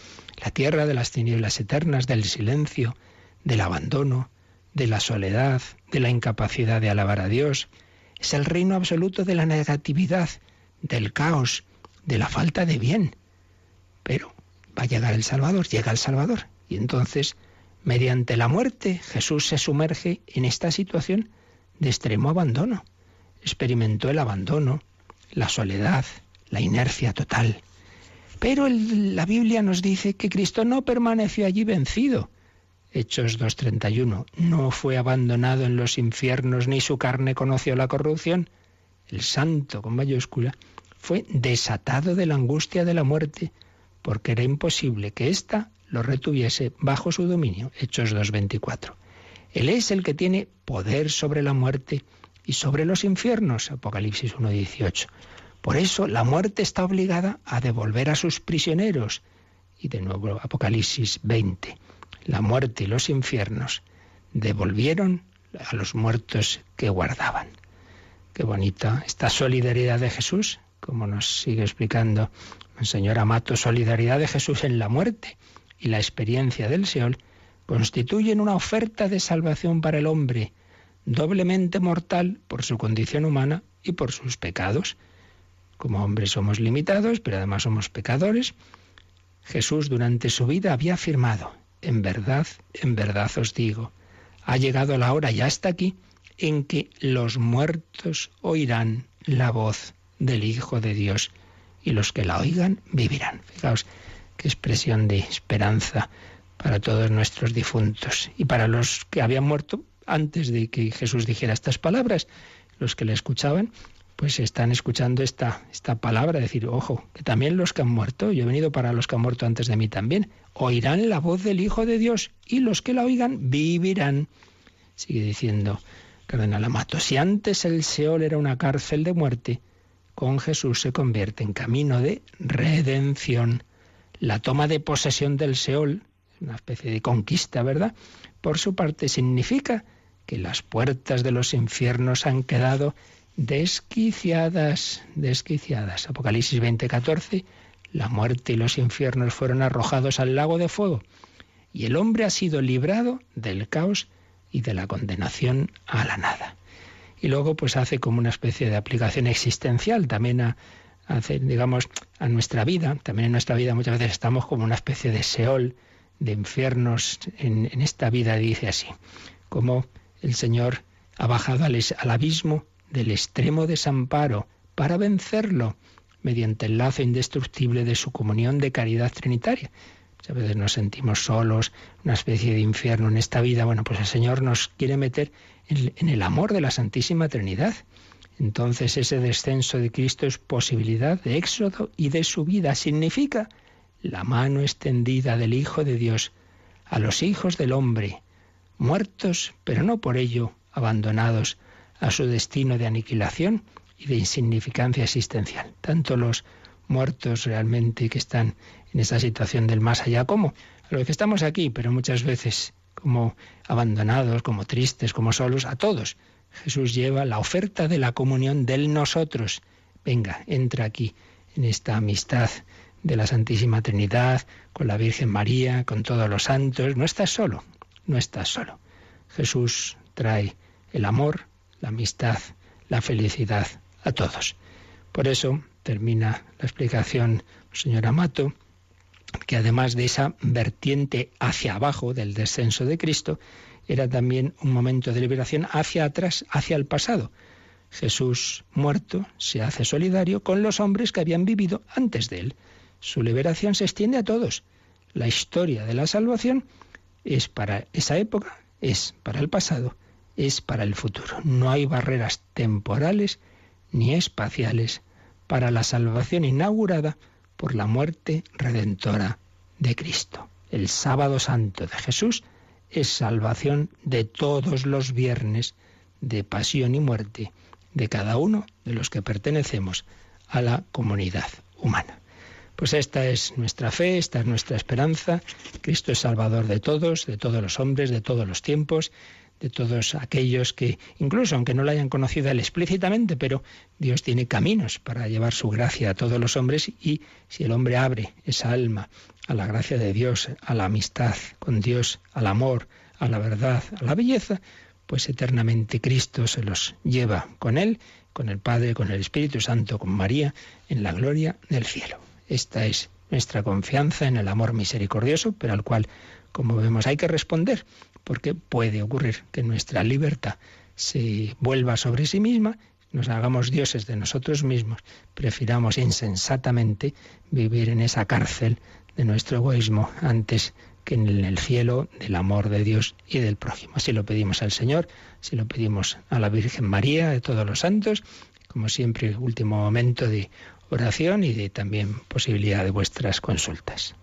B: la tierra de las tinieblas eternas, del silencio, del abandono, de la soledad, de la incapacidad de alabar a Dios. Es el reino absoluto de la negatividad, del caos, de la falta de bien. Pero va a llegar el Salvador, llega el Salvador. Y entonces, mediante la muerte, Jesús se sumerge en esta situación de extremo abandono. Experimentó el abandono, la soledad, la inercia total. Pero la Biblia nos dice que Cristo no permaneció allí vencido, Hechos 2.31. No fue abandonado en los infiernos ni su carne conoció la corrupción. El santo, con mayúscula, fue desatado de la angustia de la muerte, porque era imposible que ésta lo retuviese bajo su dominio. Hechos 2.24. Él es el que tiene poder sobre la muerte y sobre los infiernos. Apocalipsis 1.18. Por eso la muerte está obligada a devolver a sus prisioneros. Y de nuevo Apocalipsis 20 la muerte y los infiernos, devolvieron a los muertos que guardaban. Qué bonita esta solidaridad de Jesús, como nos sigue explicando el señor Amato, solidaridad de Jesús en la muerte y la experiencia del Seol constituyen una oferta de salvación para el hombre, doblemente mortal por su condición humana y por sus pecados. Como hombres somos limitados, pero además somos pecadores. Jesús durante su vida había afirmado, en verdad, en verdad os digo, ha llegado la hora, ya está aquí, en que los muertos oirán la voz del Hijo de Dios y los que la oigan vivirán. Fijaos qué expresión de esperanza para todos nuestros difuntos y para los que habían muerto antes de que Jesús dijera estas palabras, los que le escuchaban, pues están escuchando esta, esta palabra, decir, ojo, que también los que han muerto, yo he venido para los que han muerto antes de mí también, oirán la voz del Hijo de Dios y los que la oigan vivirán. Sigue diciendo Cardenal Amato, si antes el Seol era una cárcel de muerte, con Jesús se convierte en camino de redención. La toma de posesión del Seol, una especie de conquista, ¿verdad? Por su parte significa que las puertas de los infiernos han quedado desquiciadas, desquiciadas. Apocalipsis 20:14, la muerte y los infiernos fueron arrojados al lago de fuego y el hombre ha sido librado del caos y de la condenación a la nada. Y luego pues hace como una especie de aplicación existencial también a, digamos, a nuestra vida. También en nuestra vida muchas veces estamos como una especie de seol, de infiernos en, en esta vida, dice así, como el Señor ha bajado al, abismo del extremo desamparo para vencerlo mediante el lazo indestructible de su comunión de caridad trinitaria. Muchas veces nos sentimos solos, una especie de infierno en esta vida. Bueno, pues el Señor nos quiere meter en el amor de la Santísima Trinidad. Entonces ese descenso de Cristo es posibilidad de éxodo y de subida. Significa la mano extendida del Hijo de Dios a los hijos del hombre, muertos, pero no por ello abandonados a su destino de aniquilación y de insignificancia existencial. Tanto los muertos realmente que están en esa situación del más allá como los que estamos aquí, pero muchas veces como abandonados, como tristes, como solos, a todos. Jesús lleva la oferta de la comunión del nosotros. Venga, entra aquí en esta amistad de la Santísima Trinidad, con la Virgen María, con todos los santos. No estás solo, no estás solo. Jesús trae el amor, la amistad, la felicidad a todos. Por eso termina la explicación señor Amato, que además de esa vertiente hacia abajo del descenso de Cristo, era también un momento de liberación hacia atrás, hacia el pasado. Jesús muerto se hace solidario con los hombres que habían vivido antes de él. Su liberación se extiende a todos. La historia de la salvación es para esa época, es para el pasado es para el futuro. No hay barreras temporales ni espaciales para la salvación inaugurada por la muerte redentora de Cristo. El sábado santo de Jesús es salvación de todos los viernes de pasión y muerte de cada uno de los que pertenecemos a la comunidad humana. Pues esta es nuestra fe, esta es nuestra esperanza. Cristo es Salvador de todos, de todos los hombres, de todos los tiempos de todos aquellos que, incluso aunque no lo hayan conocido él explícitamente, pero Dios tiene caminos para llevar su gracia a todos los hombres y si el hombre abre esa alma a la gracia de Dios, a la amistad con Dios, al amor, a la verdad, a la belleza, pues eternamente Cristo se los lleva con él, con el Padre, con el Espíritu Santo, con María, en la gloria del cielo. Esta es nuestra confianza en el amor misericordioso, pero al cual, como vemos, hay que responder porque puede ocurrir que nuestra libertad se vuelva sobre sí misma, nos hagamos dioses de nosotros mismos, prefiramos insensatamente vivir en esa cárcel de nuestro egoísmo antes que en el cielo del amor de Dios y del prójimo. Así lo pedimos al Señor, si lo pedimos a la Virgen María, de todos los santos, como siempre, último momento de oración y de también posibilidad de vuestras consultas.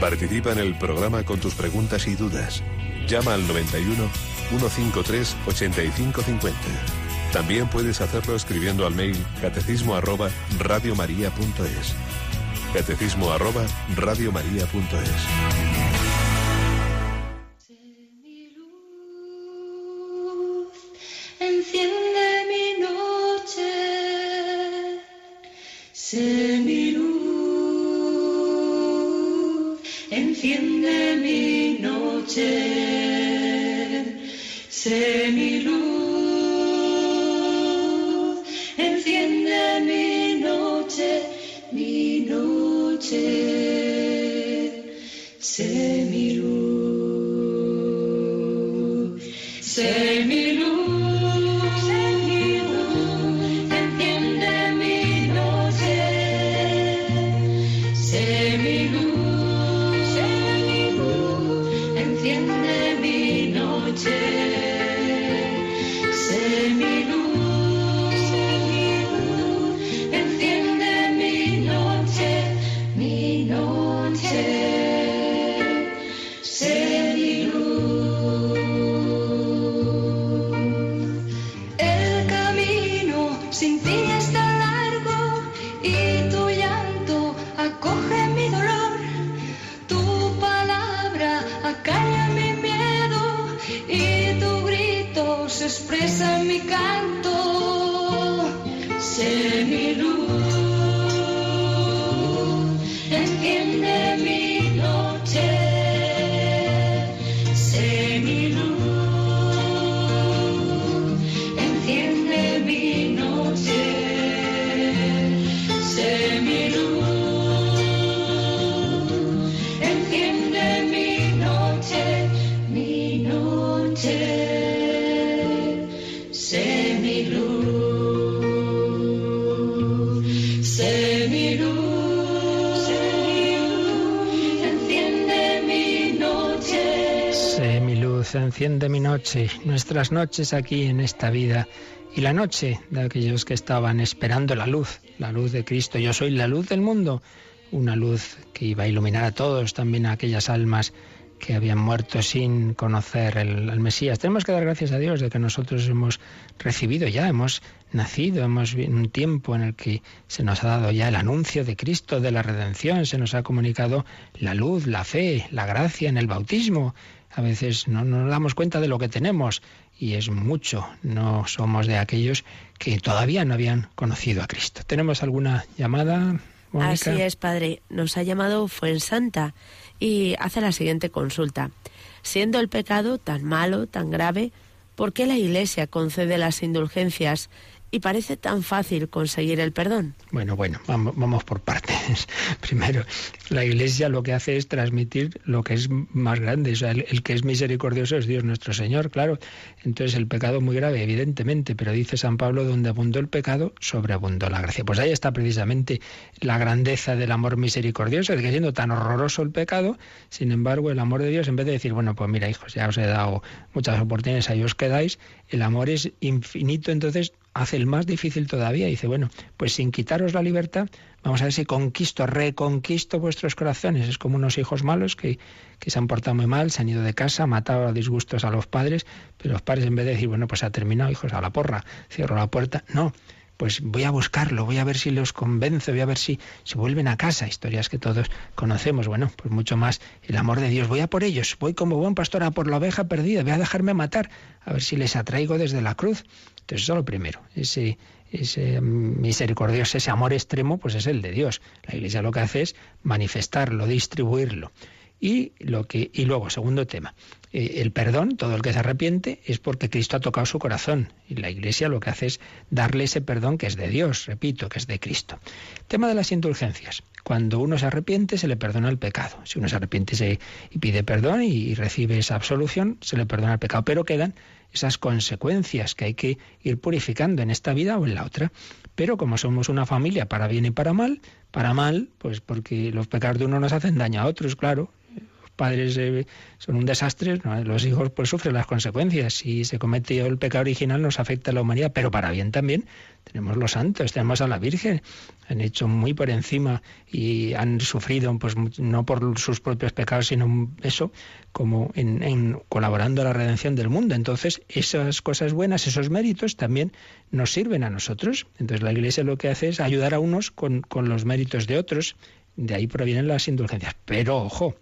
E: Participa en el programa con tus preguntas y dudas. Llama al 91 153 8550. También puedes hacerlo escribiendo al mail catecismo arroba radiomaria.es. Catecismo arroba radiomaria.es.
F: Sé mi luz. Enciende mi noche. Sé mi luz. Enciende mi noche. Mi noche. Sé mi enciende mi noche,
B: nuestras noches aquí en esta vida y la noche de aquellos que estaban esperando la luz, la luz de Cristo. Yo soy la luz del mundo, una luz que iba a iluminar a todos, también a aquellas almas que habían muerto sin conocer el, al Mesías. Tenemos que dar gracias a Dios de que nosotros hemos recibido ya, hemos nacido, hemos en un tiempo en el que se nos ha dado ya el anuncio de Cristo, de la redención, se nos ha comunicado la luz, la fe, la gracia en el bautismo. A veces no, no nos damos cuenta de lo que tenemos y es mucho. No somos de aquellos que todavía no habían conocido a Cristo. ¿Tenemos alguna llamada?
C: Así es, padre. Nos ha llamado Fuensanta y hace la siguiente consulta. Siendo el pecado tan malo, tan grave, ¿por qué la Iglesia concede las indulgencias y parece tan fácil conseguir el perdón?
B: Bueno, bueno, vamos, por partes. Primero, la Iglesia lo que hace es transmitir lo que es más grande. O sea, el, el, que es misericordioso es Dios nuestro Señor, claro. Entonces el pecado es muy grave, evidentemente, pero dice San Pablo, donde abundó el pecado, sobreabundó la gracia. Pues ahí está precisamente la grandeza del amor misericordioso, de que siendo tan horroroso el pecado, sin embargo, el amor de Dios, en vez de decir, bueno, pues mira, hijos, ya os he dado muchas oportunidades, ahí os quedáis, el amor es infinito, entonces hace el más difícil todavía. Dice, bueno, pues sin quitaros la libertad, vamos a ver si conquisto, reconquisto vuestros corazones. Es como unos hijos malos que, que se han portado muy mal, se han ido de casa, matado a disgustos a los padres, pero los padres en vez de decir, bueno, pues ha terminado, hijos, a la porra, cierro la puerta, no. Pues voy a buscarlo, voy a ver si los convenzo, voy a ver si se vuelven a casa. Historias que todos conocemos. Bueno, pues mucho más el amor de Dios. Voy a por ellos, voy como buen pastor a por la oveja perdida, voy a dejarme matar, a ver si les atraigo desde la cruz. Entonces, eso es lo primero. Ese, ese misericordioso, ese amor extremo, pues es el de Dios. La Iglesia lo que hace es manifestarlo, distribuirlo. Y, lo que, y luego, segundo tema, eh, el perdón, todo el que se arrepiente, es porque Cristo ha tocado su corazón. Y la Iglesia lo que hace es darle ese perdón que es de Dios, repito, que es de Cristo. Tema de las indulgencias. Cuando uno se arrepiente, se le perdona el pecado. Si uno se arrepiente y pide perdón y, y recibe esa absolución, se le perdona el pecado. Pero quedan esas consecuencias que hay que ir purificando en esta vida o en la otra. Pero como somos una familia para bien y para mal, para mal, pues porque los pecados de uno nos hacen daño a otros, claro, padres son un desastre, los hijos pues sufren las consecuencias. Si se comete el pecado original nos afecta a la humanidad, pero para bien también. Tenemos los santos, tenemos a la Virgen, han hecho muy por encima y han sufrido, pues no por sus propios pecados, sino eso, como en, en colaborando a la redención del mundo. Entonces, esas cosas buenas, esos méritos también nos sirven a nosotros. Entonces, la Iglesia lo que hace es ayudar a unos con, con los méritos de otros. De ahí provienen las indulgencias. Pero, ojo,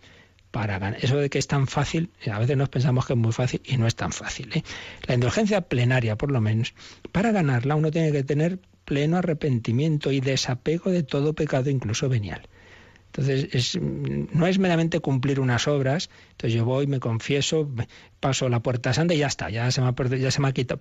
B: para ganar. Eso de que es tan fácil, a veces nos pensamos que es muy fácil y no es tan fácil. ¿eh? La indulgencia plenaria, por lo menos, para ganarla uno tiene que tener pleno arrepentimiento y desapego de todo pecado, incluso venial. Entonces, es, no es meramente cumplir unas obras, entonces yo voy, me confieso, paso la puerta santa y ya está, ya se me ha, ya se me ha quitado,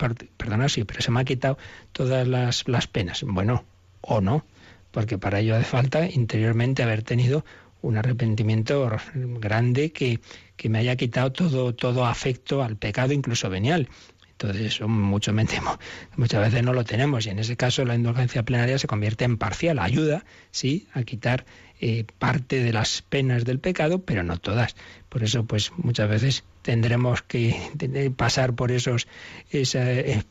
B: sí, pero se me ha quitado todas las, las penas. Bueno, o no, porque para ello hace falta interiormente haber tenido un arrepentimiento grande que, que me haya quitado todo, todo afecto al pecado, incluso venial. Entonces, eso mucho me temo. Muchas veces no lo tenemos y en ese caso la indulgencia plenaria se convierte en parcial, ayuda, sí, a quitar eh, parte de las penas del pecado, pero no todas. Por eso, pues muchas veces tendremos que pasar por esos esas eh,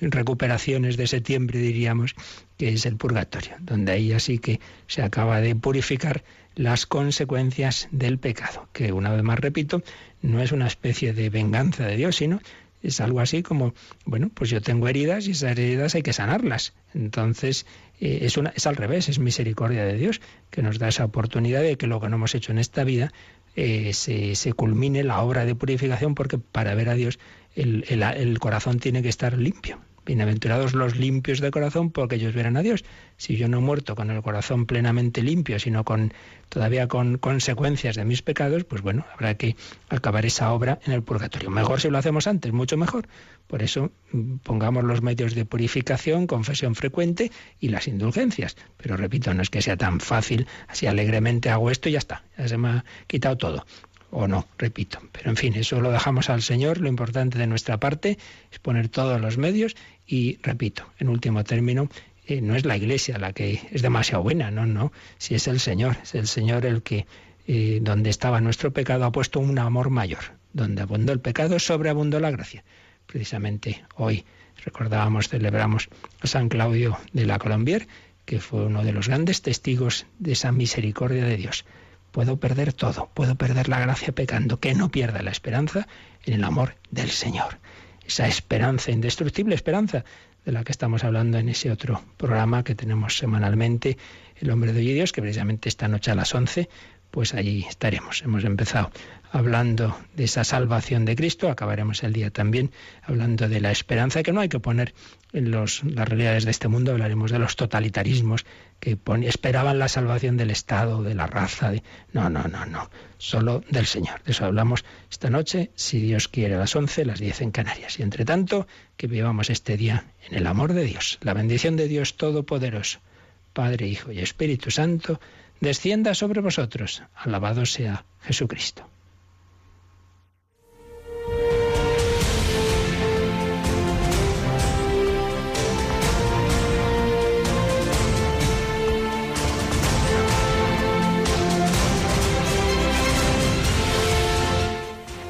B: recuperaciones de septiembre, diríamos, que es el purgatorio, donde ahí así que se acaba de purificar las consecuencias del pecado, que una vez más repito, no es una especie de venganza de Dios, sino es algo así como, bueno, pues yo tengo heridas y esas heridas hay que sanarlas. Entonces, eh, es, una, es al revés, es misericordia de Dios que nos da esa oportunidad de que lo que no hemos hecho en esta vida eh, se, culmine la obra de purificación, porque para ver a Dios el, el, el corazón tiene que estar limpio. Bienaventurados los limpios de corazón, porque ellos verán a Dios. Si yo no he muerto con el corazón plenamente limpio, sino con todavía con consecuencias de mis pecados, pues bueno, habrá que acabar esa obra en el purgatorio. Mejor si lo hacemos antes, mucho mejor. Por eso pongamos los medios de purificación, confesión frecuente y las indulgencias. Pero repito, no es que sea tan fácil, así alegremente hago esto y ya está, ya se me ha quitado todo o no, repito. Pero en fin, eso lo dejamos al Señor. Lo importante de nuestra parte es poner todos los medios y, repito, en último término, eh, no es la Iglesia la que es demasiado buena, no, no. Si es el Señor, es el Señor el que, eh, donde estaba nuestro pecado, ha puesto un amor mayor. donde abundó el pecado, sobreabundó la gracia. Precisamente hoy recordábamos, celebramos a San Claudio de la Colombier, que fue uno de los grandes testigos de esa misericordia de Dios. Puedo perder todo, puedo perder la gracia pecando, que no pierda la esperanza en el amor del Señor. Esa esperanza, indestructible esperanza de la que estamos hablando en ese otro programa que tenemos semanalmente, El hombre de hoy y Dios, que precisamente esta noche a las 11 pues allí estaremos. Hemos empezado hablando de esa salvación de Cristo, acabaremos el día también hablando de la esperanza que no hay que poner en los, las realidades de este mundo, hablaremos de los totalitarismos que esperaban la salvación del Estado, de la raza, no, no, no, no, solo del Señor. De eso hablamos esta noche, si Dios quiere, a las 11, las 10 en Canarias. Y entre tanto, que vivamos este día en el amor de Dios, la bendición de Dios Todopoderoso, Padre, Hijo y Espíritu Santo, descienda sobre vosotros. Alabado sea Jesucristo.